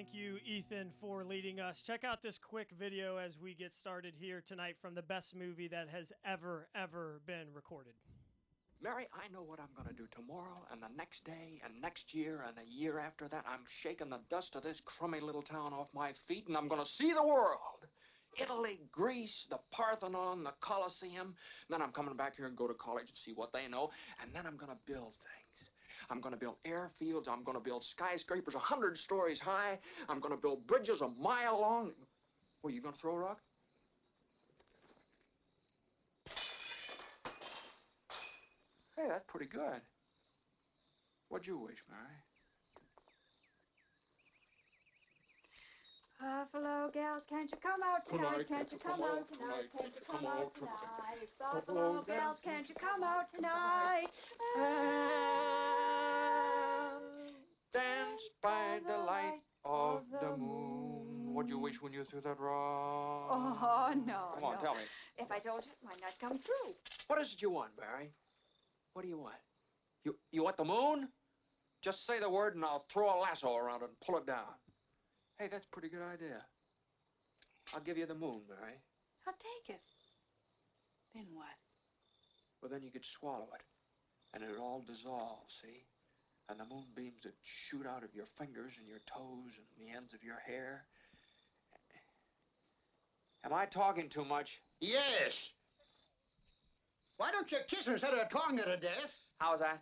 Thank you, Ethan, for leading us. Check out this quick video as we get started here tonight from the best movie that has ever, ever been recorded. Mary, I know what I'm going to do tomorrow and the next day and next year and the year after that. I'm shaking the dust of this crummy little town off my feet and I'm going to see the world. Italy, Greece, the Parthenon, the Colosseum. Then I'm coming back here and go to college and see what they know. And then I'm going to build things. I'm going to build airfields. I'm going to build skyscrapers a hundred stories high. I'm going to build bridges a mile long. Well, you going to throw a rock? Hey, that's pretty good. What'd you wish, Mary? Buffalo gals, can't you come out tonight? Can't you come out tonight? Can't you come out tonight? Buffalo gals, can't you come out tonight? Dance by the light of the moon. What'd you wish when you threw that rock? Oh, no. Come on, no. tell me. If I told you, it might not come true. What is it you want, Mary? What do you want? You you want the moon? Just say the word and I'll throw a lasso around it and pull it down. Hey, that's a pretty good idea. I'll give you the moon, Mary. I'll take it. Then what? Well, then you could swallow it. And it'd all dissolve, see? And the moonbeams that shoot out of your fingers and your toes and the ends of your hair. Am I talking too much? Yes. Why don't you kiss her instead of talking her to death? How's that?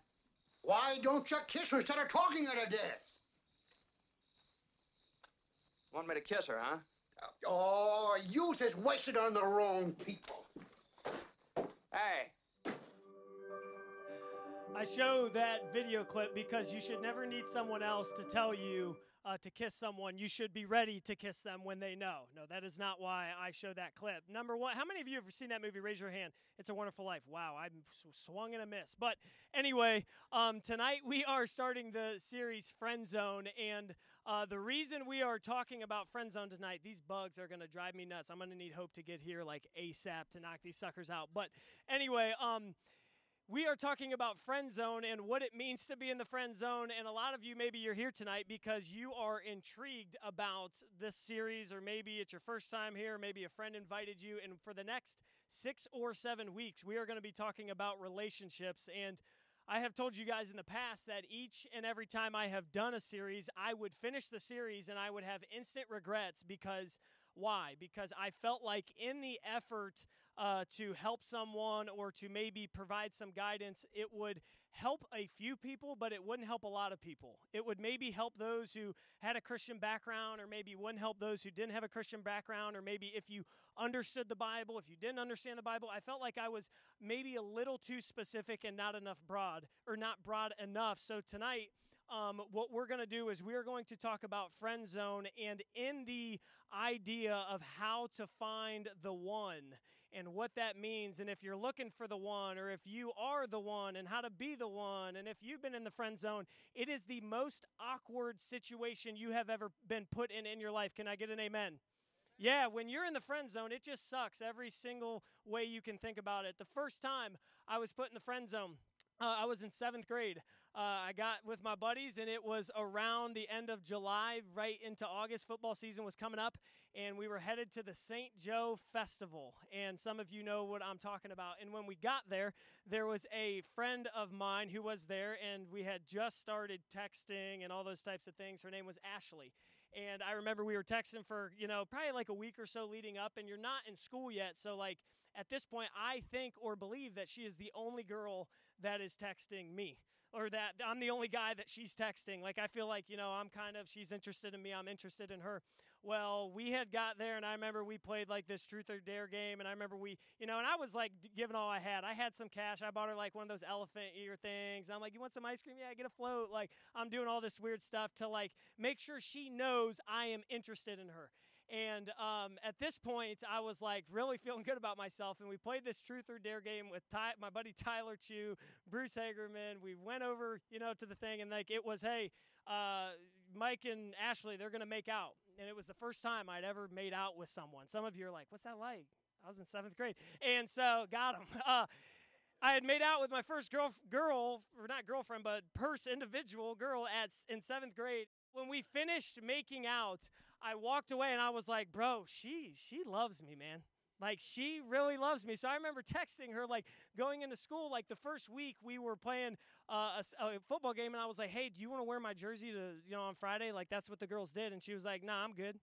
Why don't you kiss her instead of talking her to death? Want me to kiss her, huh? Oh, youth is wasted on the wrong people. Hey, I show that video clip because you should never need someone else to tell you uh, to kiss someone. You should be ready to kiss them when they know. No, that is not why I show that clip. Number one, how many of you have seen that movie? Raise your hand. It's a Wonderful Life. Wow, I'm swung and a miss. But anyway, um, tonight we are starting the series Friend Zone, and uh, the reason we are talking about Friend Zone tonight, these bugs are going to drive me nuts. I'm going to need Hope to get here like ASAP to knock these suckers out. But anyway, um, we are talking about friend zone and what it means to be in the friend zone. And a lot of you, maybe you're here tonight because you are intrigued about this series, or maybe it's your first time here, maybe a friend invited you. And for the next six or seven weeks, we are going to be talking about relationships. And I have told you guys in the past that each and every time I have done a series, I would finish the series and I would have instant regrets because why? Because I felt like in the effort uh, to help someone or to maybe provide some guidance, it would help a few people, but it wouldn't help a lot of people. It would maybe help those who had a Christian background, or maybe wouldn't help those who didn't have a Christian background, or maybe if you understood the Bible, if you didn't understand the Bible. I felt like I was maybe a little too specific and not enough broad, or not broad enough. So tonight, um, what we're going to do is we're going to talk about friend zone and in the idea of how to find the one and what that means and if you're looking for the one or if you are the one and how to be the one and if you've been in the friend zone it is the most awkward situation you have ever been put in in your life can i get an amen yeah, when you're in the friend zone, it just sucks every single way you can think about it. The first time I was put in the friend zone, uh, I was in seventh grade. Uh, I got with my buddies, and it was around the end of July, right into August. Football season was coming up, and we were headed to the St. Joe Festival. And some of you know what I'm talking about. And when we got there, there was a friend of mine who was there, and we had just started texting and all those types of things. Her name was Ashley. And I remember we were texting for, you know, probably like a week or so leading up, and you're not in school yet. So, like, at this point, I think or believe that she is the only girl that is texting me, or that I'm the only guy that she's texting. Like, I feel like, you know, I'm kind of, she's interested in me, I'm interested in her. Well, we had got there, and I remember we played like this truth or dare game, and I remember we, you know, and I was like giving all I had. I had some cash. I bought her like one of those elephant ear things. I'm like, you want some ice cream? Yeah, get a float. Like, I'm doing all this weird stuff to like make sure she knows I am interested in her. And um, at this point, I was like really feeling good about myself. And we played this truth or dare game with Ty- my buddy Tyler Chu, Bruce Hagerman. We went over, you know, to the thing, and like it was, hey, uh, Mike and Ashley, they're gonna make out. And it was the first time I'd ever made out with someone. Some of you are like, what's that like? I was in seventh grade, and so got him. Uh, I had made out with my first girl, girl, or not girlfriend, but person, individual girl at in seventh grade. When we finished making out, I walked away and I was like, "Bro, she she loves me, man. Like she really loves me." So I remember texting her, like going into school, like the first week we were playing uh, a, a football game, and I was like, "Hey, do you want to wear my jersey to you know on Friday?" Like that's what the girls did, and she was like, "Nah, I'm good."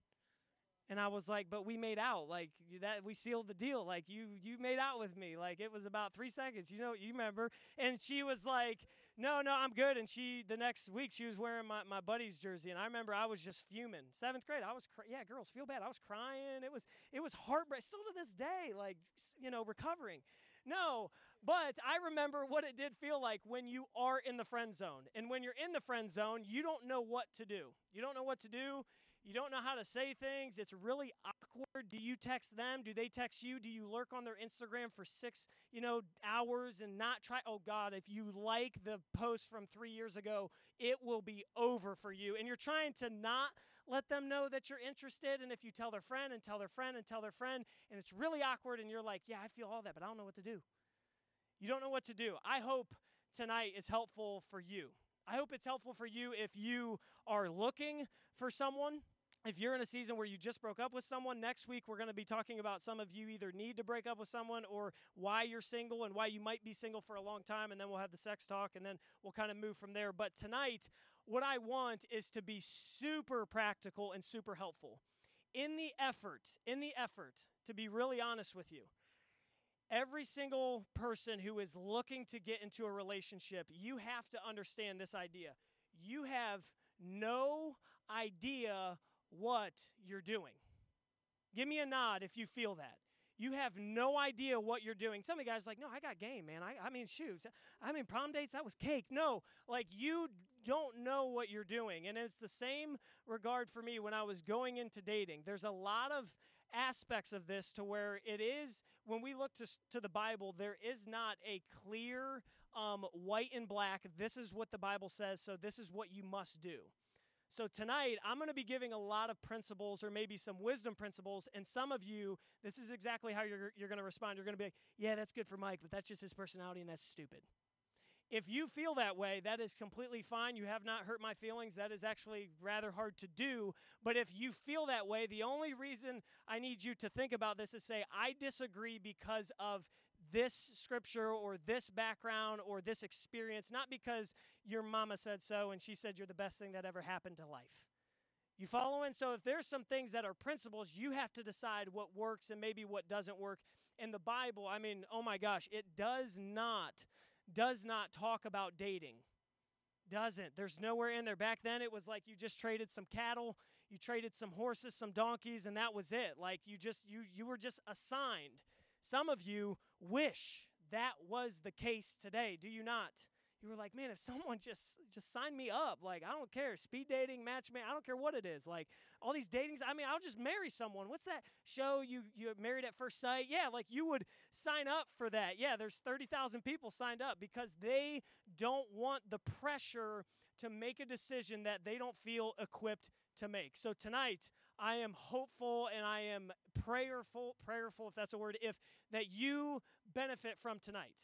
And I was like, but we made out. Like that we sealed the deal. Like you you made out with me. Like it was about 3 seconds. You know, you remember. And she was like, "No, no, I'm good." And she the next week she was wearing my, my buddy's jersey and I remember I was just fuming. 7th grade, I was cr- yeah, girls feel bad. I was crying. It was it was heartbreak still to this day like you know, recovering. No, but I remember what it did feel like when you are in the friend zone. And when you're in the friend zone, you don't know what to do. You don't know what to do. You don't know how to say things. It's really awkward. Do you text them? Do they text you? Do you lurk on their Instagram for six, you know, hours and not try? Oh God, if you like the post from three years ago, it will be over for you. And you're trying to not let them know that you're interested. And if you tell their friend and tell their friend and tell their friend, and it's really awkward, and you're like, yeah, I feel all that, but I don't know what to do. You don't know what to do. I hope tonight is helpful for you. I hope it's helpful for you if you are looking for someone if you're in a season where you just broke up with someone, next week we're going to be talking about some of you either need to break up with someone or why you're single and why you might be single for a long time. And then we'll have the sex talk and then we'll kind of move from there. But tonight, what I want is to be super practical and super helpful. In the effort, in the effort, to be really honest with you, every single person who is looking to get into a relationship, you have to understand this idea. You have no idea what you're doing. Give me a nod if you feel that. You have no idea what you're doing. Some of the guys like, no, I got game, man. I, I mean, shoes. I mean, prom dates, that was cake. No, like you don't know what you're doing. And it's the same regard for me when I was going into dating. There's a lot of aspects of this to where it is, when we look to, to the Bible, there is not a clear um, white and black, this is what the Bible says, so this is what you must do. So tonight, I'm going to be giving a lot of principles or maybe some wisdom principles. And some of you, this is exactly how you're, you're going to respond. You're going to be like, yeah, that's good for Mike, but that's just his personality and that's stupid. If you feel that way, that is completely fine. You have not hurt my feelings. That is actually rather hard to do. But if you feel that way, the only reason I need you to think about this is say, I disagree because of this scripture or this background or this experience, not because your mama said so and she said you're the best thing that ever happened to life. You following? So if there's some things that are principles, you have to decide what works and maybe what doesn't work. In the Bible, I mean, oh my gosh, it does not does not talk about dating. Doesn't. There's nowhere in there. Back then it was like you just traded some cattle, you traded some horses, some donkeys and that was it. Like you just you you were just assigned. Some of you wish that was the case today, do you not? You were like, man, if someone just just signed me up, like I don't care, speed dating, matchmaking, I don't care what it is. Like all these datings, I mean, I'll just marry someone. What's that show you you married at first sight? Yeah, like you would sign up for that. Yeah, there's 30,000 people signed up because they don't want the pressure to make a decision that they don't feel equipped to make. So tonight, I am hopeful and I am prayerful, prayerful if that's a word, if that you benefit from tonight.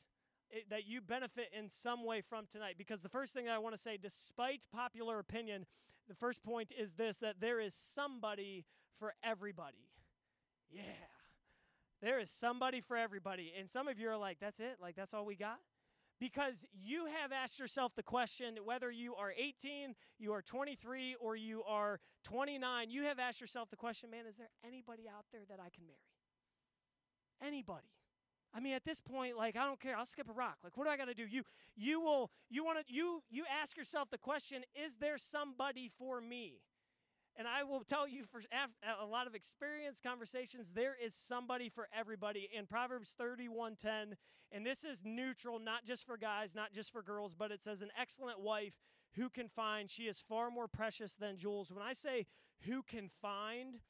It, that you benefit in some way from tonight because the first thing I want to say despite popular opinion, the first point is this that there is somebody for everybody. Yeah. There is somebody for everybody. And some of you are like, that's it? Like, that's all we got? because you have asked yourself the question whether you are 18, you are 23, or you are 29, you have asked yourself the question, man, is there anybody out there that I can marry? Anybody. I mean, at this point, like, I don't care. I'll skip a rock. Like, what do I got to do? You, you will, you want to, you, you ask yourself the question, is there somebody for me? And I will tell you for a lot of experience conversations, there is somebody for everybody. In Proverbs 31:10, and this is neutral, not just for guys, not just for girls, but it says, An excellent wife who can find, she is far more precious than jewels. When I say who can find,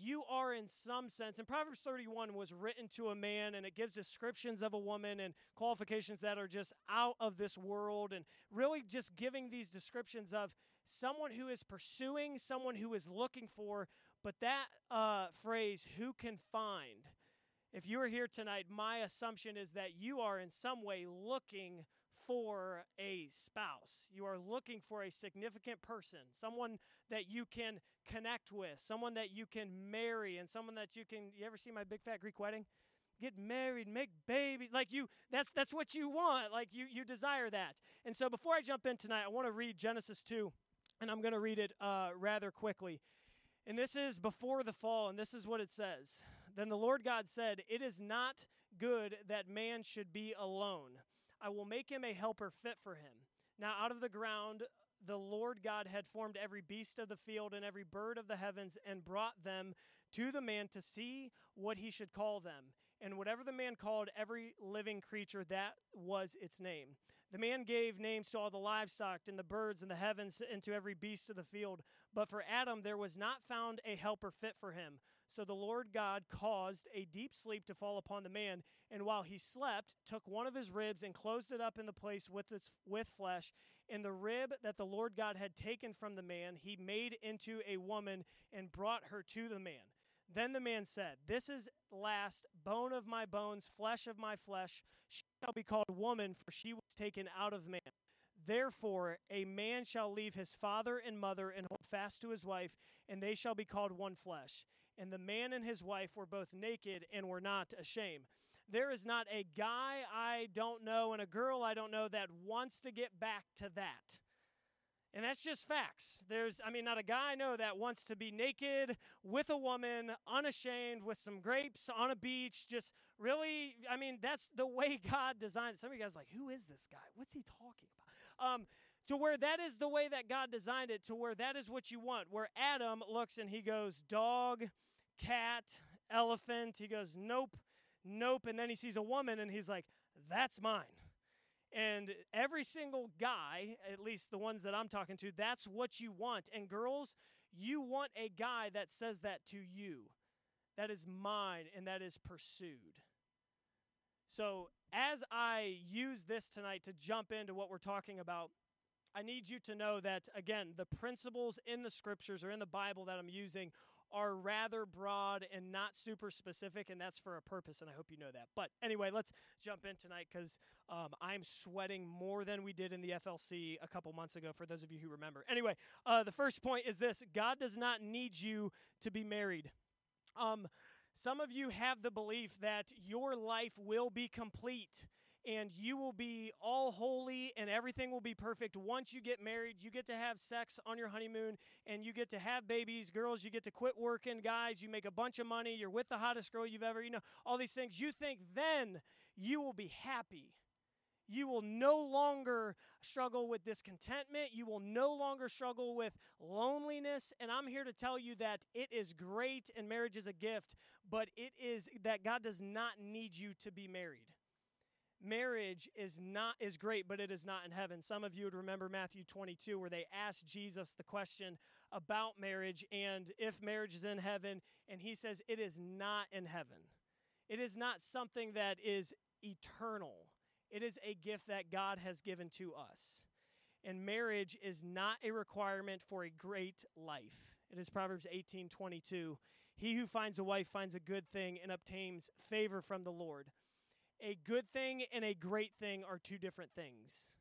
you are in some sense, and Proverbs 31 was written to a man, and it gives descriptions of a woman and qualifications that are just out of this world, and really just giving these descriptions of someone who is pursuing, someone who is looking for. But that uh, phrase, who can find, If you are here tonight, my assumption is that you are in some way looking for a spouse. You are looking for a significant person, someone that you can connect with, someone that you can marry, and someone that you can. You ever see my big fat Greek wedding? Get married, make babies. Like you, that's that's what you want. Like you, you desire that. And so, before I jump in tonight, I want to read Genesis two, and I'm going to read it uh, rather quickly. And this is before the fall, and this is what it says. Then the Lord God said, It is not good that man should be alone. I will make him a helper fit for him. Now, out of the ground, the Lord God had formed every beast of the field and every bird of the heavens and brought them to the man to see what he should call them. And whatever the man called every living creature, that was its name. The man gave names to all the livestock and the birds and the heavens and to every beast of the field. But for Adam there was not found a helper fit for him. So the Lord God caused a deep sleep to fall upon the man, and while he slept, took one of his ribs and closed it up in the place with its with flesh. And the rib that the Lord God had taken from the man, he made into a woman and brought her to the man. Then the man said, This is last bone of my bones, flesh of my flesh. She shall be called woman, for she was taken out of man. Therefore, a man shall leave his father and mother and hold fast to his wife, and they shall be called one flesh and the man and his wife were both naked and were not ashamed. There is not a guy I don't know and a girl I don't know that wants to get back to that. And that's just facts. There's, I mean, not a guy I know that wants to be naked with a woman, unashamed, with some grapes on a beach. Just really, I mean, that's the way God designed it. Some of you guys like, who is this guy? What's he talking about? Um, to where that is the way that God designed it, to where that is what you want. Where Adam looks and he goes, dog, cat, elephant. He goes, nope, nope. And then he sees a woman and he's like, that's mine. And every single guy, at least the ones that I'm talking to, that's what you want. And girls, you want a guy that says that to you. That is mine and that is pursued. So, as I use this tonight to jump into what we're talking about, I need you to know that, again, the principles in the scriptures or in the Bible that I'm using are rather broad and not super specific, and that's for a purpose, and I hope you know that. But anyway, let's jump in tonight because um, I'm sweating more than we did in the FLC a couple months ago, for those of you who remember. Anyway, uh, the first point is this God does not need you to be married. Um, some of you have the belief that your life will be complete and you will be all holy and everything will be perfect once you get married. You get to have sex on your honeymoon and you get to have babies. Girls, you get to quit working. Guys, you make a bunch of money. You're with the hottest girl you've ever, you know, all these things. You think then you will be happy. You will no longer struggle with discontentment. You will no longer struggle with loneliness. And I'm here to tell you that it is great and marriage is a gift, but it is that God does not need you to be married marriage is not is great but it is not in heaven. Some of you would remember matthew 22 where they asked jesus the question about marriage and if marriage is in heaven and he says it is not in heaven. It is not something that is eternal. It is a gift that god has given to us. And marriage is not a requirement for a great life. It is proverbs 18 22 he who finds a wife finds a good thing and obtains favor from the lord a good thing and a great thing are two different things.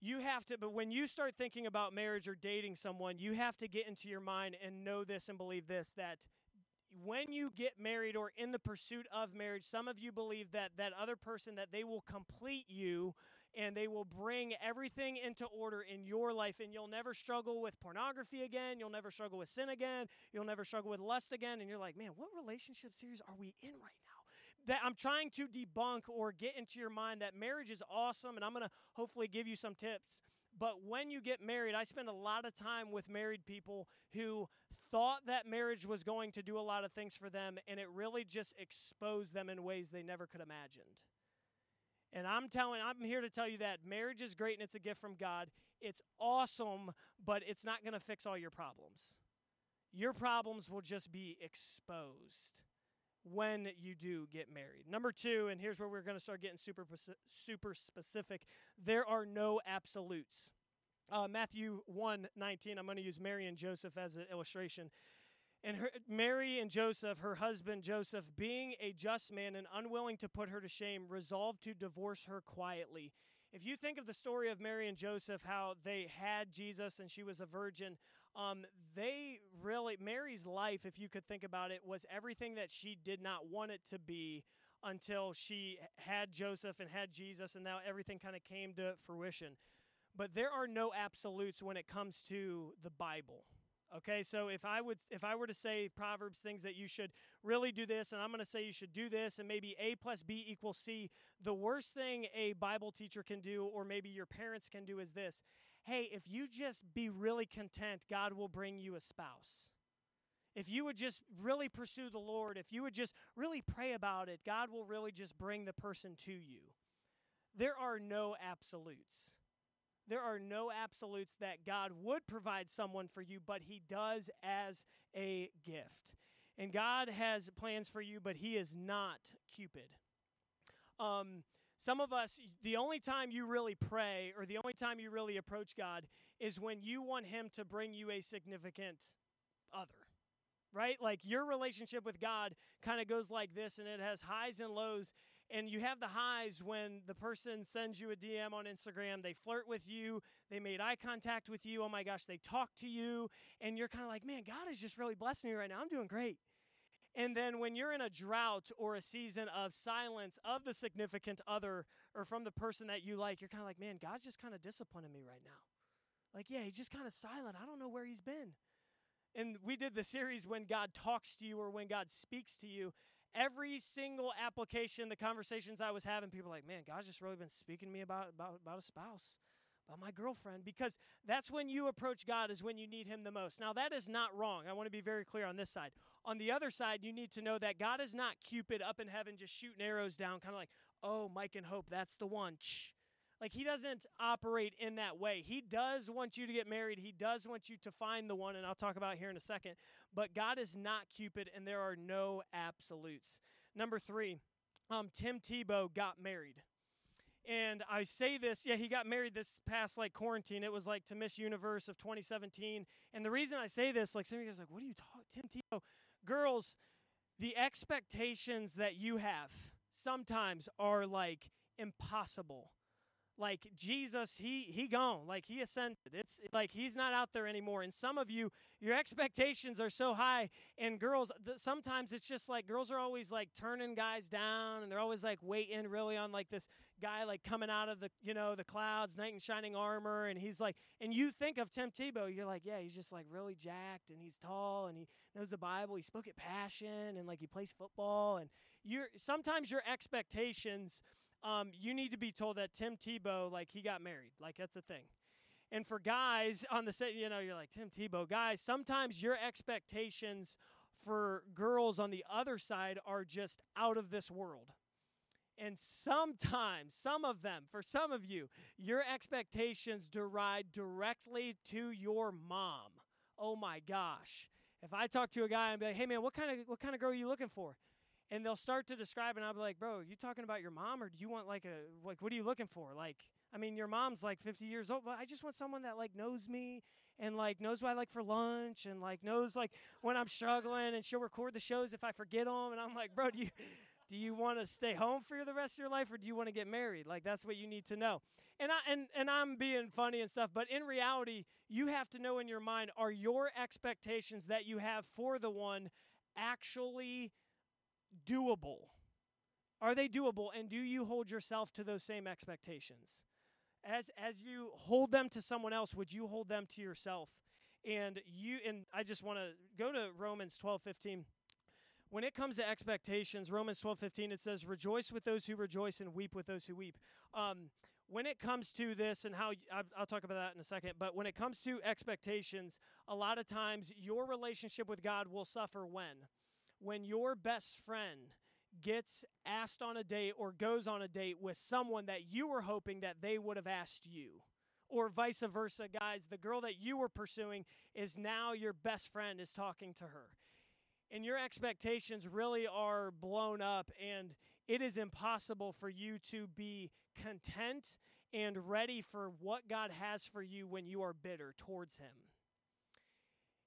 You have to, but when you start thinking about marriage or dating someone, you have to get into your mind and know this and believe this that when you get married or in the pursuit of marriage, some of you believe that that other person that they will complete you and they will bring everything into order in your life and you'll never struggle with pornography again, you'll never struggle with sin again, you'll never struggle with lust again and you're like, "Man, what relationship series are we in right now?" That I'm trying to debunk or get into your mind that marriage is awesome, and I'm going to hopefully give you some tips. But when you get married, I spend a lot of time with married people who thought that marriage was going to do a lot of things for them, and it really just exposed them in ways they never could imagined. And I'm telling, I'm here to tell you that marriage is great and it's a gift from God. It's awesome, but it's not going to fix all your problems. Your problems will just be exposed when you do get married. Number two, and here's where we're going to start getting super super specific. There are no absolutes. Uh, Matthew 1 19, I'm going to use Mary and Joseph as an illustration. And her, Mary and Joseph, her husband Joseph, being a just man and unwilling to put her to shame, resolved to divorce her quietly. If you think of the story of Mary and Joseph, how they had Jesus and she was a virgin, um, they really, Mary's life, if you could think about it, was everything that she did not want it to be until she had Joseph and had Jesus, and now everything kind of came to fruition. But there are no absolutes when it comes to the Bible. Okay, so if I would if I were to say Proverbs things that you should really do this, and I'm going to say you should do this, and maybe A plus B equals C, the worst thing a Bible teacher can do, or maybe your parents can do, is this: Hey, if you just be really content, God will bring you a spouse. If you would just really pursue the Lord, if you would just really pray about it, God will really just bring the person to you. There are no absolutes there are no absolutes that God would provide someone for you, but He does as a gift. And God has plans for you, but He is not Cupid. Um, some of us, the only time you really pray or the only time you really approach God is when you want Him to bring you a significant other, right? Like your relationship with God kind of goes like this and it has highs and lows and you have the highs when the person sends you a DM on Instagram, they flirt with you, they made eye contact with you, oh my gosh, they talk to you, and you're kind of like, man, God is just really blessing me right now. I'm doing great. And then when you're in a drought or a season of silence of the significant other or from the person that you like, you're kind of like, man, God's just kind of disciplining me right now. Like, yeah, he's just kind of silent. I don't know where he's been. And we did the series when God talks to you or when God speaks to you every single application, the conversations I was having, people like, man, God's just really been speaking to me about, about, about a spouse, about my girlfriend, because that's when you approach God, is when you need Him the most. Now, that is not wrong. I want to be very clear on this side. On the other side, you need to know that God is not Cupid up in heaven just shooting arrows down, kind of like, oh, Mike and Hope, that's the one. Shh. Like, he doesn't operate in that way. He does want you to get married. He does want you to find the one, and I'll talk about here in a second. But God is not Cupid, and there are no absolutes. Number three, um, Tim Tebow got married. And I say this, yeah, he got married this past like quarantine. It was like to Miss Universe of 2017. And the reason I say this, like some of you guys like, what are you talking, Tim Tebow? Girls, the expectations that you have sometimes are like impossible like jesus he he gone. Like he ascended. It's like he's not out there anymore. And some of you your expectations are so high. And girls th- sometimes it's just like girls are always like turning guys down. And they're always like waiting really on like this guy like coming out of the you know the clouds knight in shining armor. And he's like and you think of tim tebow you're like yeah he's just like really jacked and he's tall and he knows the bible. He spoke at passion and like he plays football. And you're sometimes your expectations um, you need to be told that Tim Tebow, like, he got married. Like, that's a thing. And for guys on the set, you know, you're like, Tim Tebow, guys, sometimes your expectations for girls on the other side are just out of this world. And sometimes, some of them, for some of you, your expectations deride directly to your mom. Oh my gosh. If I talk to a guy and be like, hey man, what kind of what kind of girl are you looking for? And they'll start to describe, and I'll be like, "Bro, you talking about your mom, or do you want like a like what are you looking for? Like, I mean, your mom's like 50 years old, but I just want someone that like knows me and like knows what I like for lunch, and like knows like when I'm struggling, and she'll record the shows if I forget them, and I'm like, bro, do you do you want to stay home for the rest of your life, or do you want to get married? Like that's what you need to know. And I and and I'm being funny and stuff, but in reality, you have to know in your mind are your expectations that you have for the one actually doable? Are they doable? And do you hold yourself to those same expectations? As, as you hold them to someone else, would you hold them to yourself? And you and I just want to go to Romans 12, 15. When it comes to expectations, Romans 12, 15, it says, Rejoice with those who rejoice and weep with those who weep. Um, when it comes to this, and how I'll talk about that in a second, but when it comes to expectations, a lot of times your relationship with God will suffer when? When your best friend gets asked on a date or goes on a date with someone that you were hoping that they would have asked you. Or vice versa, guys, the girl that you were pursuing is now your best friend is talking to her. And your expectations really are blown up, and it is impossible for you to be content and ready for what God has for you when you are bitter towards Him.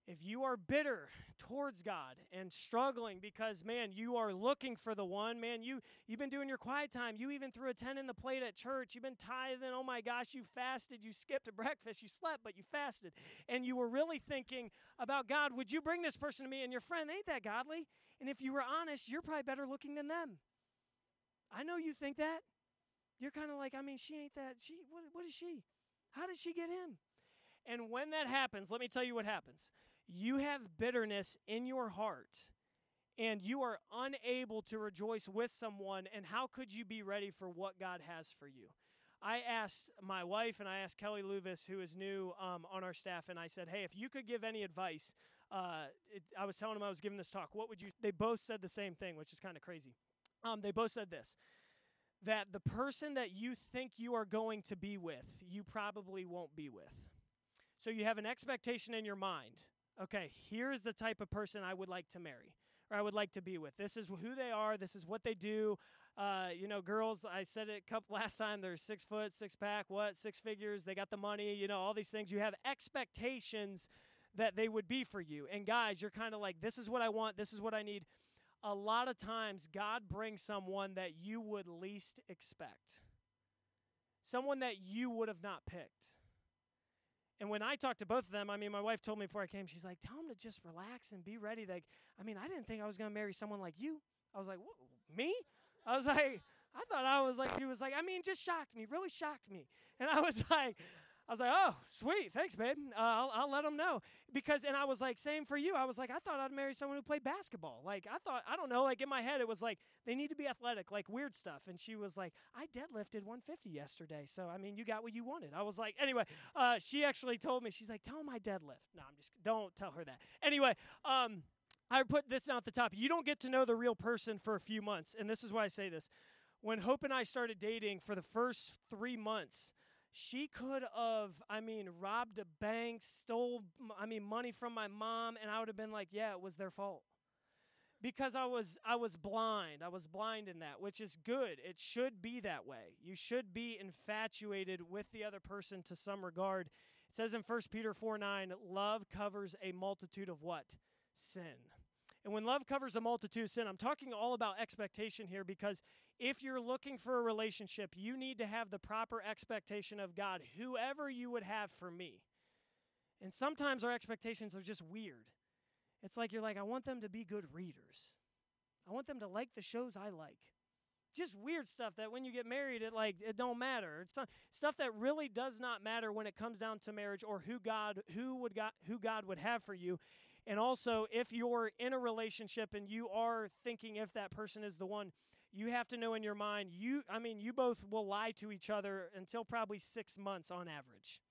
If you are bitter towards God and struggling because man, you are looking for the one, man, you you've been doing your quiet time. You even threw a 10 in the plate at church. You've been tithing. Oh my gosh, you fasted, you skipped a breakfast, you slept, but you fasted. And you were really thinking about God, would you bring this person to me? And your friend ain't that godly. And if you were honest, you're probably better looking than them. I know you think that. You're kind of like, I mean, she ain't that. She what what is she? How did she get him? And when that happens, let me tell you what happens you have bitterness in your heart and you are unable to rejoice with someone, and how could you be ready for what God has for you? I asked my wife and I asked Kelly Luvis, who is new um, on our staff, and I said, "Hey, if you could give any advice, uh, it, I was telling them I was giving this talk. What would you?" They both said the same thing, which is kind of crazy. Um, they both said this: that the person that you think you are going to be with, you probably won't be with. So you have an expectation in your mind okay, here's the type of person I would like to marry or I would like to be with. This is who they are. This is what they do. Uh, you know, girls, I said it last time, they're six foot, six pack, what, six figures, they got the money, you know, all these things. You have expectations that they would be for you. And guys, you're kind of like, this is what I want, this is what I need. A lot of times, God brings someone that you would least expect, someone that you would have not picked. And when I talked to both of them, I mean, my wife told me before I came, she's like, tell them to just relax and be ready. Like, I mean, I didn't think I was going to marry someone like you. I was like, me? I was like, I thought I was like, she was like, I mean, just shocked me, really shocked me. And I was like, I was like, oh, sweet, thanks, babe. Uh, I'll, I'll let them know. Because, and I was like, same for you. I was like, I thought I'd marry someone who played basketball. Like, I thought, I don't know, like in my head, it was like, they need to be athletic, like weird stuff. And she was like, I deadlifted 150 yesterday. So, I mean, you got what you wanted. I was like, anyway, uh, she actually told me, she's like, tell them I deadlift. No, I'm just, don't tell her that. Anyway, um, I put this out the top. You don't get to know the real person for a few months. And this is why I say this. When Hope and I started dating for the first three months, she could have, I mean, robbed a bank, stole, I mean, money from my mom, and I would have been like, yeah, it was their fault. Because I was I was blind. I was blind in that, which is good. It should be that way. You should be infatuated with the other person to some regard. It says in 1 Peter 4 9, love covers a multitude of what? Sin. And when love covers a multitude of sin, I'm talking all about expectation here because if you're looking for a relationship, you need to have the proper expectation of God, whoever you would have for me. And sometimes our expectations are just weird. It's like you're like, I want them to be good readers. I want them to like the shows I like. Just weird stuff that when you get married, it like it don't matter. It's not, stuff that really does not matter when it comes down to marriage or who God who would God who God would have for you. And also, if you're in a relationship and you are thinking if that person is the one, you have to know in your mind, you, I mean, you both will lie to each other until probably six months on average.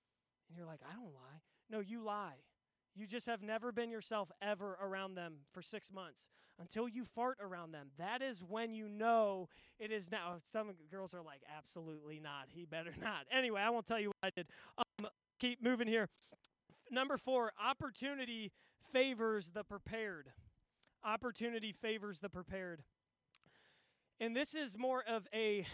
And you're like, I don't lie. No, you lie. You just have never been yourself ever around them for six months until you fart around them. That is when you know it is now. Some girls are like, absolutely not. He better not. Anyway, I won't tell you what I did. Um, keep moving here. Number four, opportunity favors the prepared. Opportunity favors the prepared. And this is more of a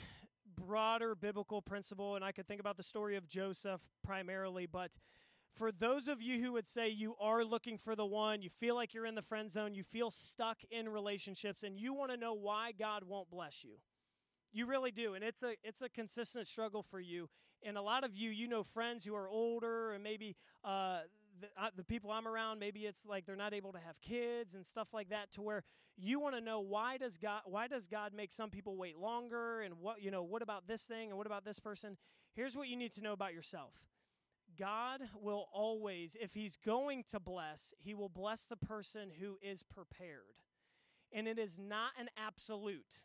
broader biblical principle, and I could think about the story of Joseph primarily, but for those of you who would say you are looking for the one, you feel like you're in the friend zone, you feel stuck in relationships, and you want to know why God won't bless you. You really do, and it's a it's a consistent struggle for you. And a lot of you, you know, friends who are older, and maybe uh, the, uh, the people I'm around, maybe it's like they're not able to have kids and stuff like that, to where you want to know why does God why does God make some people wait longer and what you know what about this thing and what about this person? Here's what you need to know about yourself. God will always, if He's going to bless, He will bless the person who is prepared. And it is not an absolute.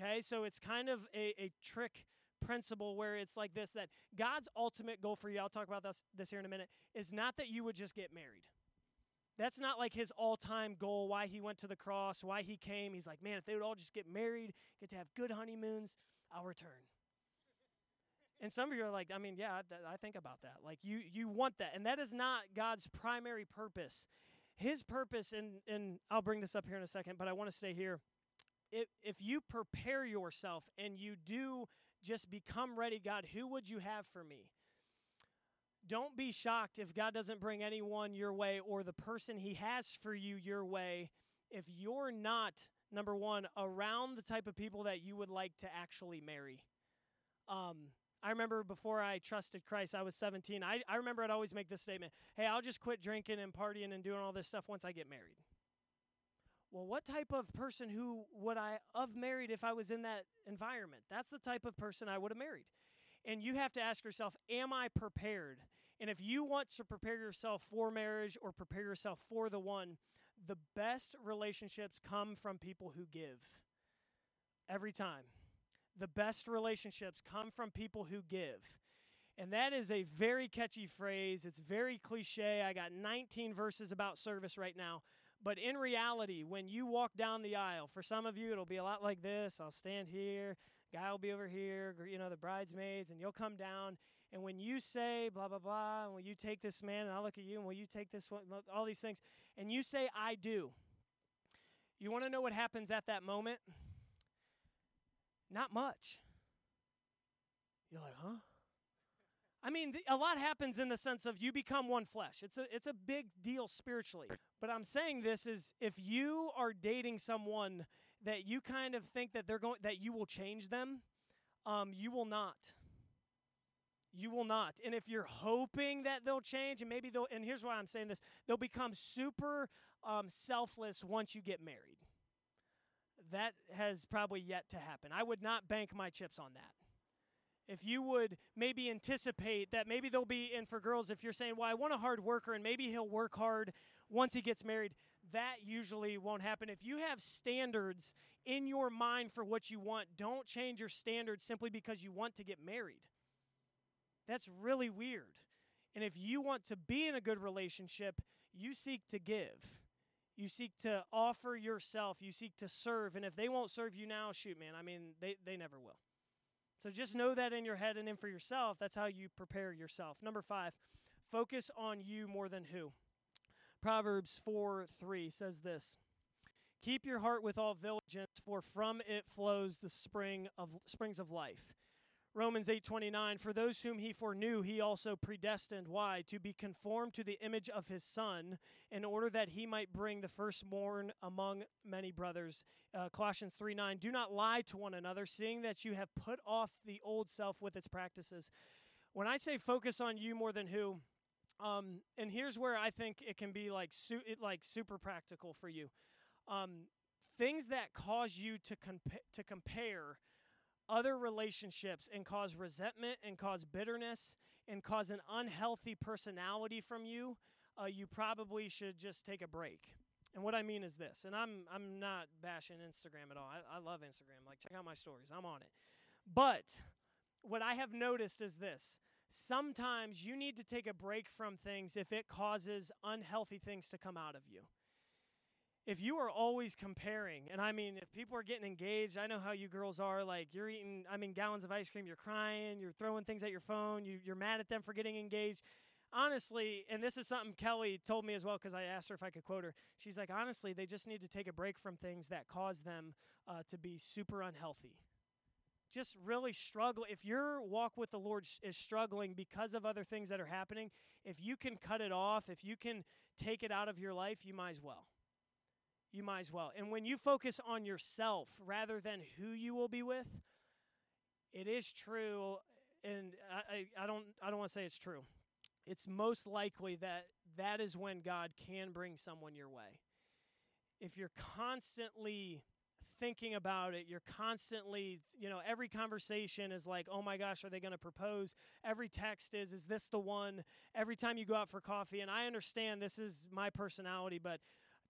Okay, so it's kind of a, a trick principle where it's like this that God's ultimate goal for you, I'll talk about this, this here in a minute, is not that you would just get married. That's not like his all time goal, why he went to the cross, why he came. He's like, man, if they would all just get married, get to have good honeymoons, I'll return. And some of you are like, I mean, yeah, I, I think about that. Like, you, you want that. And that is not God's primary purpose. His purpose, and, and I'll bring this up here in a second, but I want to stay here. If, if you prepare yourself and you do just become ready, God, who would you have for me? Don't be shocked if God doesn't bring anyone your way or the person He has for you your way if you're not, number one, around the type of people that you would like to actually marry. Um, I remember before I trusted Christ, I was 17. I, I remember I'd always make this statement Hey, I'll just quit drinking and partying and doing all this stuff once I get married. Well, what type of person who would I have married if I was in that environment? That's the type of person I would have married. And you have to ask yourself, Am I prepared? And if you want to prepare yourself for marriage or prepare yourself for the one, the best relationships come from people who give. Every time the best relationships come from people who give. And that is a very catchy phrase. It's very cliche. I got 19 verses about service right now. But in reality, when you walk down the aisle, for some of you, it'll be a lot like this. I'll stand here, guy will be over here, you know, the bridesmaids, and you'll come down. And when you say blah, blah, blah, and will you take this man, and I'll look at you, and will you take this one, all these things, and you say, I do. You want to know what happens at that moment? Not much. You're like, huh? I mean, a lot happens in the sense of you become one flesh. It's a it's a big deal spiritually. But I'm saying this is if you are dating someone that you kind of think that they're going that you will change them, um, you will not. You will not. And if you're hoping that they'll change, and maybe they'll, and here's why I'm saying this, they'll become super um, selfless once you get married that has probably yet to happen. I would not bank my chips on that. If you would maybe anticipate that maybe they'll be in for girls, if you're saying, well, I want a hard worker and maybe he'll work hard once he gets married, that usually won't happen. If you have standards in your mind for what you want, don't change your standards simply because you want to get married. That's really weird. And if you want to be in a good relationship, you seek to give. You seek to offer yourself. You seek to serve. And if they won't serve you now, shoot, man, I mean, they, they never will. So just know that in your head and in for yourself. That's how you prepare yourself. Number five, focus on you more than who. Proverbs 4 3 says this Keep your heart with all diligence, for from it flows the spring of springs of life. Romans 8:29 For those whom he foreknew he also predestined. Why? To be conformed to the image of his son in order that he might bring the firstborn among many brothers. Uh, Colossians 3:9 Do not lie to one another seeing that you have put off the old self with its practices. When I say focus on you more than who um, and here's where I think it can be like su- it, like super practical for you. Um, things that cause you to compa- to compare other relationships and cause resentment and cause bitterness and cause an unhealthy personality from you, uh, you probably should just take a break. And what I mean is this, and I'm I'm not bashing Instagram at all. I, I love Instagram. Like check out my stories. I'm on it. But what I have noticed is this. Sometimes you need to take a break from things if it causes unhealthy things to come out of you if you are always comparing, and I mean, if people are getting engaged, I know how you girls are. Like, you're eating, I mean, gallons of ice cream, you're crying, you're throwing things at your phone, you, you're mad at them for getting engaged. Honestly, and this is something Kelly told me as well because I asked her if I could quote her. She's like, honestly, they just need to take a break from things that cause them uh, to be super unhealthy. Just really struggle. If your walk with the Lord is struggling because of other things that are happening, if you can cut it off, if you can take it out of your life, you might as well you might as well. And when you focus on yourself rather than who you will be with, it is true, and I, I, I don't I don't want to say it's true. It's most likely that that is when God can bring someone your way. If you're constantly thinking about it, you're constantly, you know, every conversation is like, oh my gosh, are they going to propose? Every text is, is this the one? Every time you go out for coffee, and I understand this is my personality, but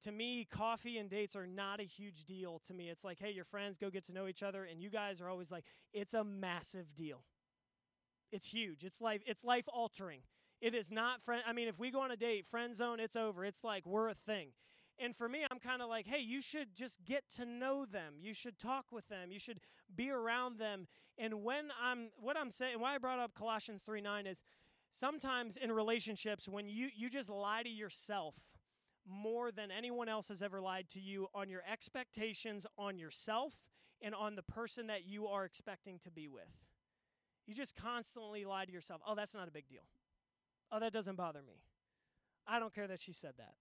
to me, coffee and dates are not a huge deal to me. It's like, hey, your friends go get to know each other, and you guys are always like, it's a massive deal. It's huge. It's life. It's life altering. It is not friend. I mean, if we go on a date, friend zone, it's over. It's like we're a thing. And for me, I'm kind of like, hey, you should just get to know them. You should talk with them. You should be around them. And when I'm, what I'm saying, why I brought up Colossians 3 9 is sometimes in relationships, when you, you just lie to yourself more than anyone else has ever lied to you on your expectations on yourself and on the person that you are expecting to be with. You just constantly lie to yourself. Oh, that's not a big deal. Oh, that doesn't bother me. I don't care that she said that.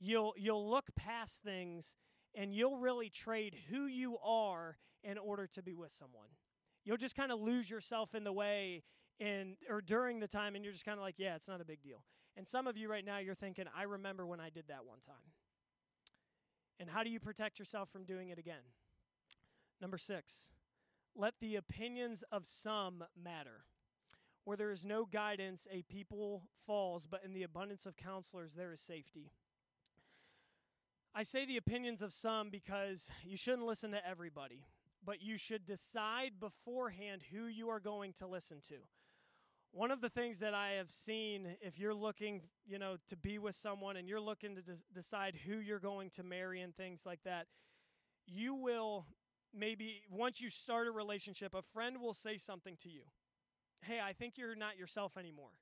You'll you'll look past things and you'll really trade who you are in order to be with someone. You'll just kind of lose yourself in the way and or during the time and you're just kind of like, yeah, it's not a big deal. And some of you right now you're thinking, I remember when I did that one time. And how do you protect yourself from doing it again? Number 6. Let the opinions of some matter. Where there is no guidance, a people falls, but in the abundance of counselors, there is safety. I say the opinions of some because you shouldn't listen to everybody, but you should decide beforehand who you are going to listen to. One of the things that I have seen, if you're looking, you know, to be with someone and you're looking to des- decide who you're going to marry and things like that, you will maybe once you start a relationship, a friend will say something to you hey, I think you're not yourself anymore.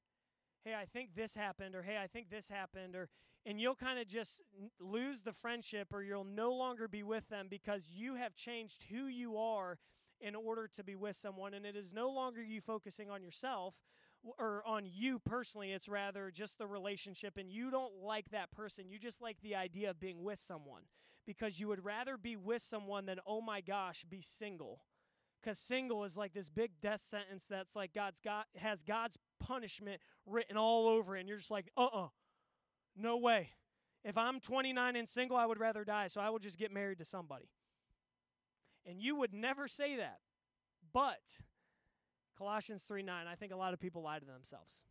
Hey, I think this happened, or hey, I think this happened, or and you'll kind of just lose the friendship, or you'll no longer be with them because you have changed who you are in order to be with someone, and it is no longer you focusing on yourself or on you personally. It's rather just the relationship, and you don't like that person. You just like the idea of being with someone because you would rather be with someone than, oh my gosh, be single because single is like this big death sentence that's like God's got has God's punishment written all over it, and you're just like, uh-uh, no way. If I'm 29 and single, I would rather die, so I will just get married to somebody. And you would never say that. But Colossians 3 9, I think a lot of people lie to themselves.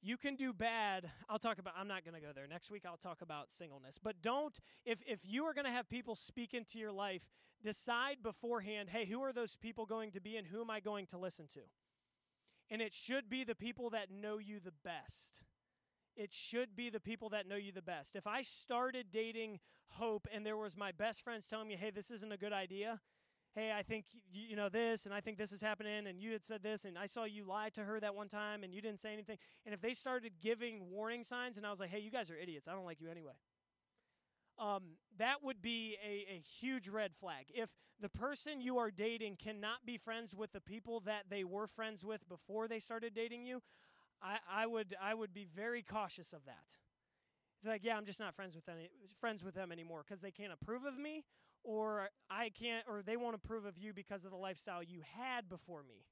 You can do bad. I'll talk about I'm not going to go there. Next week I'll talk about singleness. But don't if if you are going to have people speak into your life, decide beforehand, hey, who are those people going to be and who am I going to listen to? And it should be the people that know you the best. It should be the people that know you the best. If I started dating Hope and there was my best friends telling me, "Hey, this isn't a good idea," hey, I think you know this, and I think this is happening, and you had said this, and I saw you lie to her that one time, and you didn't say anything. And if they started giving warning signs, and I was like, hey, you guys are idiots, I don't like you anyway. Um, that would be a, a huge red flag. If the person you are dating cannot be friends with the people that they were friends with before they started dating you, I, I would I would be very cautious of that. It's like, yeah, I'm just not friends with any friends with them anymore because they can't approve of me, or I can't, or they won't approve of you because of the lifestyle you had before me.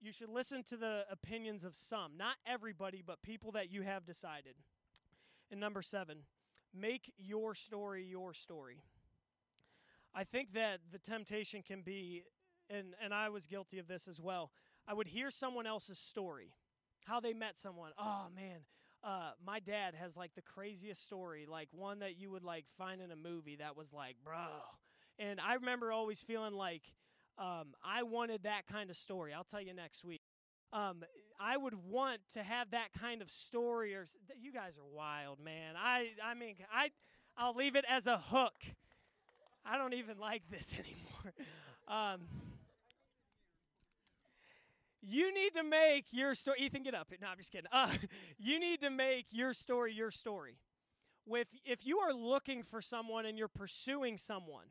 You should listen to the opinions of some, not everybody, but people that you have decided. And number seven, make your story your story. I think that the temptation can be, and, and I was guilty of this as well. I would hear someone else's story, how they met someone. Oh man, uh, my dad has like the craziest story, like one that you would like find in a movie that was like, bro. And I remember always feeling like um, I wanted that kind of story. I'll tell you next week. Um, I would want to have that kind of story. Or you guys are wild, man. I I mean I I'll leave it as a hook. I don't even like this anymore. Um, you need to make your story. Ethan, get up. No, I'm just kidding. Uh, you need to make your story your story. With if you are looking for someone and you're pursuing someone,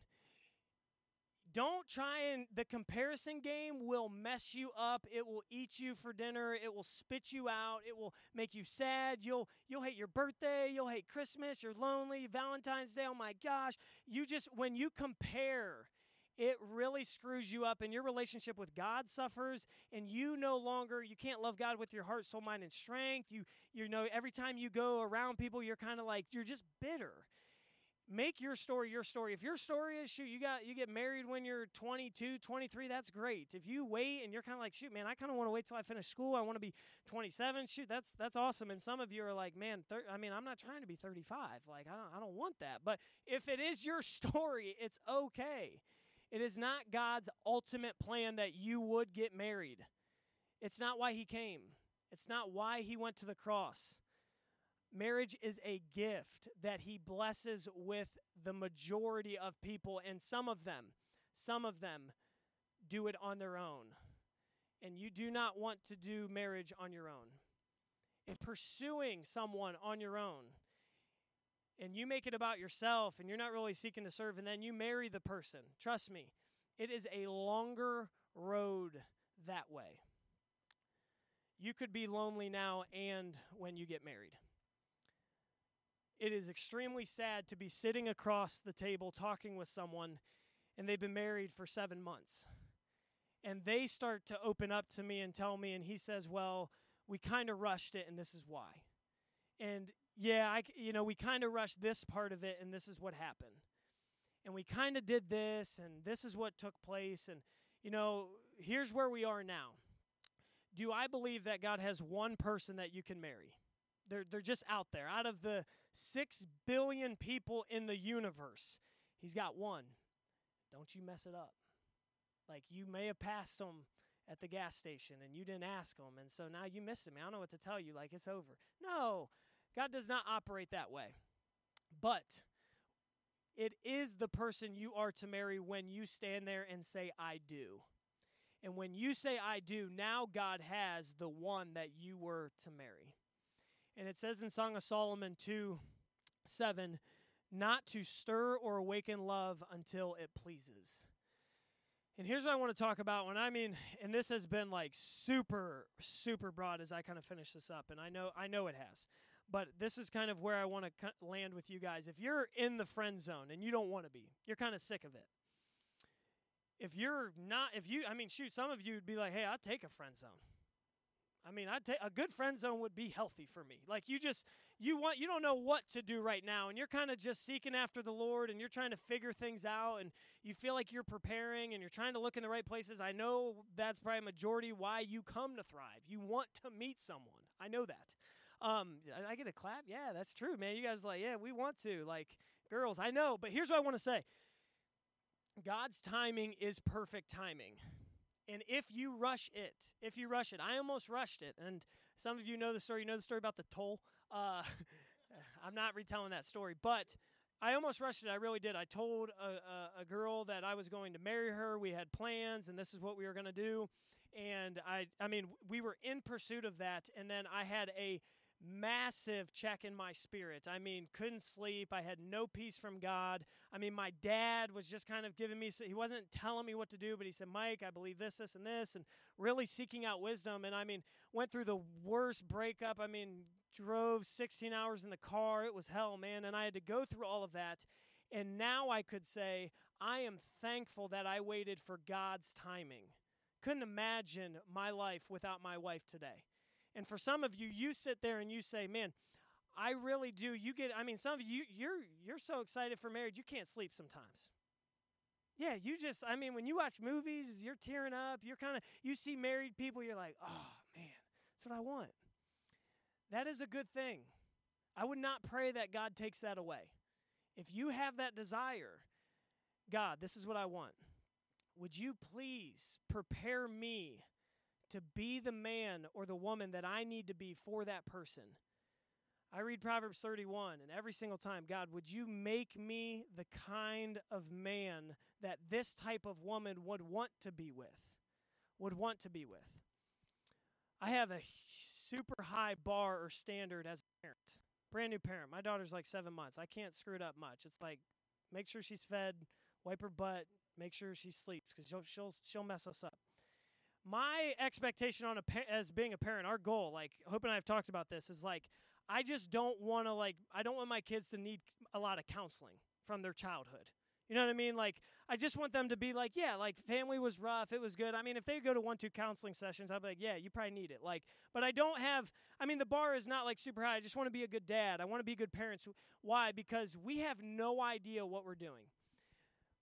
don't try and the comparison game will mess you up. It will eat you for dinner. It will spit you out. It will make you sad. You'll you'll hate your birthday. You'll hate Christmas. You're lonely. Valentine's Day. Oh my gosh! You just when you compare it really screws you up and your relationship with God suffers and you no longer you can't love God with your heart, soul, mind and strength. You you know every time you go around people you're kind of like you're just bitter. Make your story your story. If your story is shoot you got you get married when you're 22, 23, that's great. If you wait and you're kind of like shoot man, I kind of want to wait till I finish school. I want to be 27. Shoot, that's that's awesome. And some of you are like, man, thir- I mean, I'm not trying to be 35. Like I don't I don't want that. But if it is your story, it's okay. It is not God's ultimate plan that you would get married. It's not why He came, it's not why He went to the cross. Marriage is a gift that He blesses with the majority of people, and some of them, some of them do it on their own. And you do not want to do marriage on your own. If pursuing someone on your own, and you make it about yourself and you're not really seeking to serve, and then you marry the person, trust me, it is a longer road that way. you could be lonely now and when you get married. It is extremely sad to be sitting across the table talking with someone and they've been married for seven months. And they start to open up to me and tell me, and he says, Well, we kind of rushed it, and this is why. And yeah, I, you know, we kind of rushed this part of it, and this is what happened. And we kind of did this, and this is what took place. And, you know, here's where we are now. Do I believe that God has one person that you can marry? They're, they're just out there. Out of the six billion people in the universe, He's got one. Don't you mess it up. Like you may have passed them at the gas station and you didn't ask them, and so now you missed him. I don't know what to tell you. Like it's over. No, God does not operate that way. But it is the person you are to marry when you stand there and say, I do. And when you say, I do, now God has the one that you were to marry. And it says in Song of Solomon 2 7, not to stir or awaken love until it pleases. And here's what I want to talk about when I mean, and this has been like super, super broad as I kind of finish this up, and I know, I know it has, but this is kind of where I want to land with you guys. If you're in the friend zone and you don't want to be, you're kind of sick of it. If you're not, if you, I mean, shoot, some of you would be like, hey, I'll take a friend zone. I mean, I take a good friend zone would be healthy for me. Like you just you want you don't know what to do right now and you're kind of just seeking after the Lord and you're trying to figure things out and you feel like you're preparing and you're trying to look in the right places. I know that's probably a majority why you come to Thrive. You want to meet someone. I know that. Um, I get a clap. Yeah, that's true, man. You guys like, yeah, we want to. Like girls, I know, but here's what I want to say. God's timing is perfect timing. And if you rush it, if you rush it, I almost rushed it. And some of you know the story. You know the story about the toll. Uh, I'm not retelling that story, but I almost rushed it. I really did. I told a, a, a, girl that I was going to marry her. We had plans, and this is what we were going to do. And I, I mean, we were in pursuit of that. And then I had a massive check in my spirit. I mean, couldn't sleep. I had no peace from God. I mean, my dad was just kind of giving me, he wasn't telling me what to do, but he said, Mike, I believe this, this, and this, and really seeking out wisdom. And I mean, went through the worst breakup. I mean, drove 16 hours in the car. It was hell, man. And I had to go through all of that. And now I could say, I am thankful that I waited for God's timing. Couldn't imagine my life without my wife today. And for some of you, you sit there and you say, "Man, I really do." You get I mean, some of you you're you're so excited for marriage, you can't sleep sometimes. Yeah, you just I mean, when you watch movies, you're tearing up. You're kind of you see married people, you're like, "Oh, man, that's what I want." That is a good thing. I would not pray that God takes that away. If you have that desire, God, this is what I want. Would you please prepare me to be the man or the woman that I need to be for that person. I read Proverbs 31, and every single time, God, would you make me the kind of man that this type of woman would want to be with? Would want to be with. I have a super high bar or standard as a parent. Brand new parent. My daughter's like seven months. I can't screw it up much. It's like make sure she's fed, wipe her butt, make sure she sleeps because she'll, she'll, she'll mess us up my expectation on a as being a parent, our goal, like Hope and I have talked about this, is like I just don't want to like I don't want my kids to need a lot of counseling from their childhood. You know what I mean? Like I just want them to be like, yeah, like family was rough, it was good. I mean, if they go to one two counseling sessions, I'd be like, yeah, you probably need it. Like, but I don't have. I mean, the bar is not like super high. I just want to be a good dad. I want to be good parents. Why? Because we have no idea what we're doing.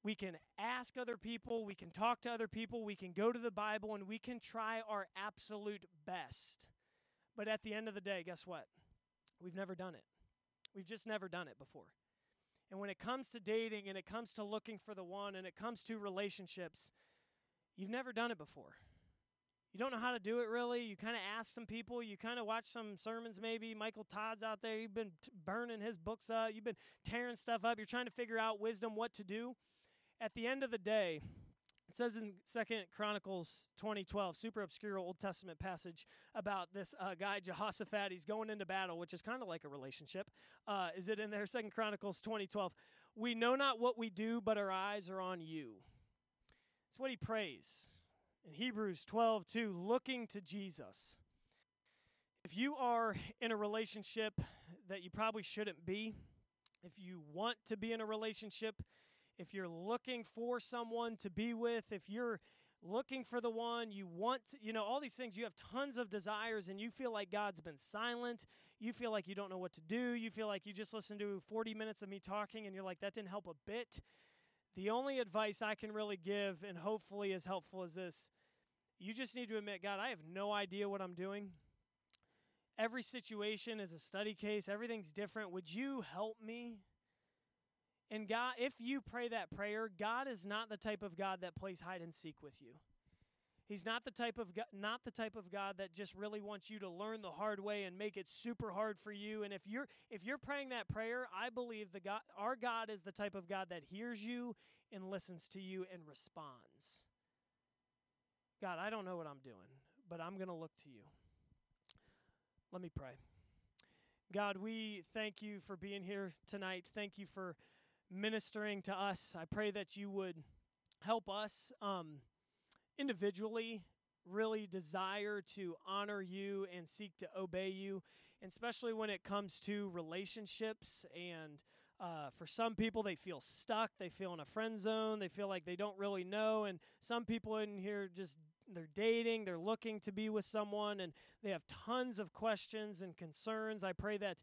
We can ask other people, we can talk to other people, we can go to the Bible, and we can try our absolute best. But at the end of the day, guess what? We've never done it. We've just never done it before. And when it comes to dating and it comes to looking for the one and it comes to relationships, you've never done it before. You don't know how to do it really. You kind of ask some people. You kind of watch some sermons, maybe. Michael Todd's out there. You've been burning his books up. You've been tearing stuff up. You're trying to figure out wisdom, what to do at the end of the day, it says in Second Chronicles 2012, super obscure Old Testament passage about this uh, guy Jehoshaphat. He's going into battle, which is kind of like a relationship. Uh, is it in there? Second Chronicles 2012. We know not what we do, but our eyes are on you. It's what he prays in Hebrews 12 2, looking to Jesus. If you are in a relationship that you probably shouldn't be, if you want to be in a relationship, if you're looking for someone to be with, if you're looking for the one you want, to, you know, all these things, you have tons of desires and you feel like God's been silent. You feel like you don't know what to do. You feel like you just listened to 40 minutes of me talking and you're like, that didn't help a bit. The only advice I can really give, and hopefully as helpful as this, you just need to admit, God, I have no idea what I'm doing. Every situation is a study case, everything's different. Would you help me? And God, if you pray that prayer, God is not the type of God that plays hide and seek with you. He's not the type of God, not the type of God that just really wants you to learn the hard way and make it super hard for you. And if you're if you're praying that prayer, I believe the God our God is the type of God that hears you and listens to you and responds. God, I don't know what I'm doing, but I'm going to look to you. Let me pray. God, we thank you for being here tonight. Thank you for ministering to us. I pray that you would help us um, individually really desire to honor you and seek to obey you, especially when it comes to relationships. And uh, for some people, they feel stuck, they feel in a friend zone, they feel like they don't really know. And some people in here just they're dating, they're looking to be with someone, and they have tons of questions and concerns. I pray that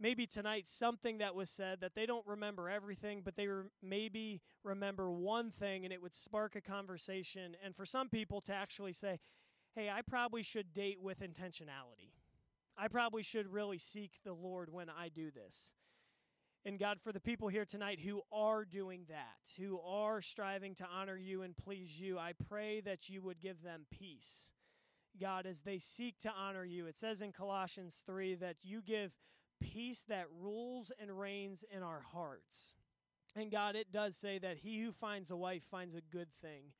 maybe tonight something that was said that they don't remember everything, but they re- maybe remember one thing and it would spark a conversation. And for some people to actually say, hey, I probably should date with intentionality. I probably should really seek the Lord when I do this. And God, for the people here tonight who are doing that, who are striving to honor you and please you, I pray that you would give them peace. God, as they seek to honor you, it says in Colossians 3 that you give peace that rules and reigns in our hearts. And God, it does say that he who finds a wife finds a good thing.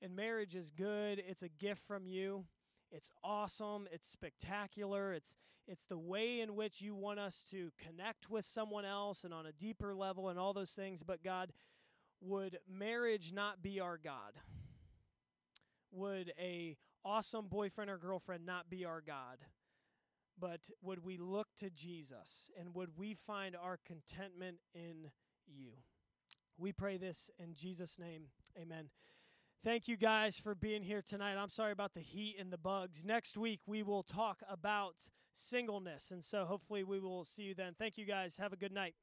And marriage is good, it's a gift from you. It's awesome, it's spectacular. It's it's the way in which you want us to connect with someone else and on a deeper level and all those things, but God, would marriage not be our God? Would a awesome boyfriend or girlfriend not be our God? But would we look to Jesus and would we find our contentment in you? We pray this in Jesus' name. Amen. Thank you guys for being here tonight. I'm sorry about the heat and the bugs. Next week, we will talk about singleness. And so hopefully, we will see you then. Thank you guys. Have a good night.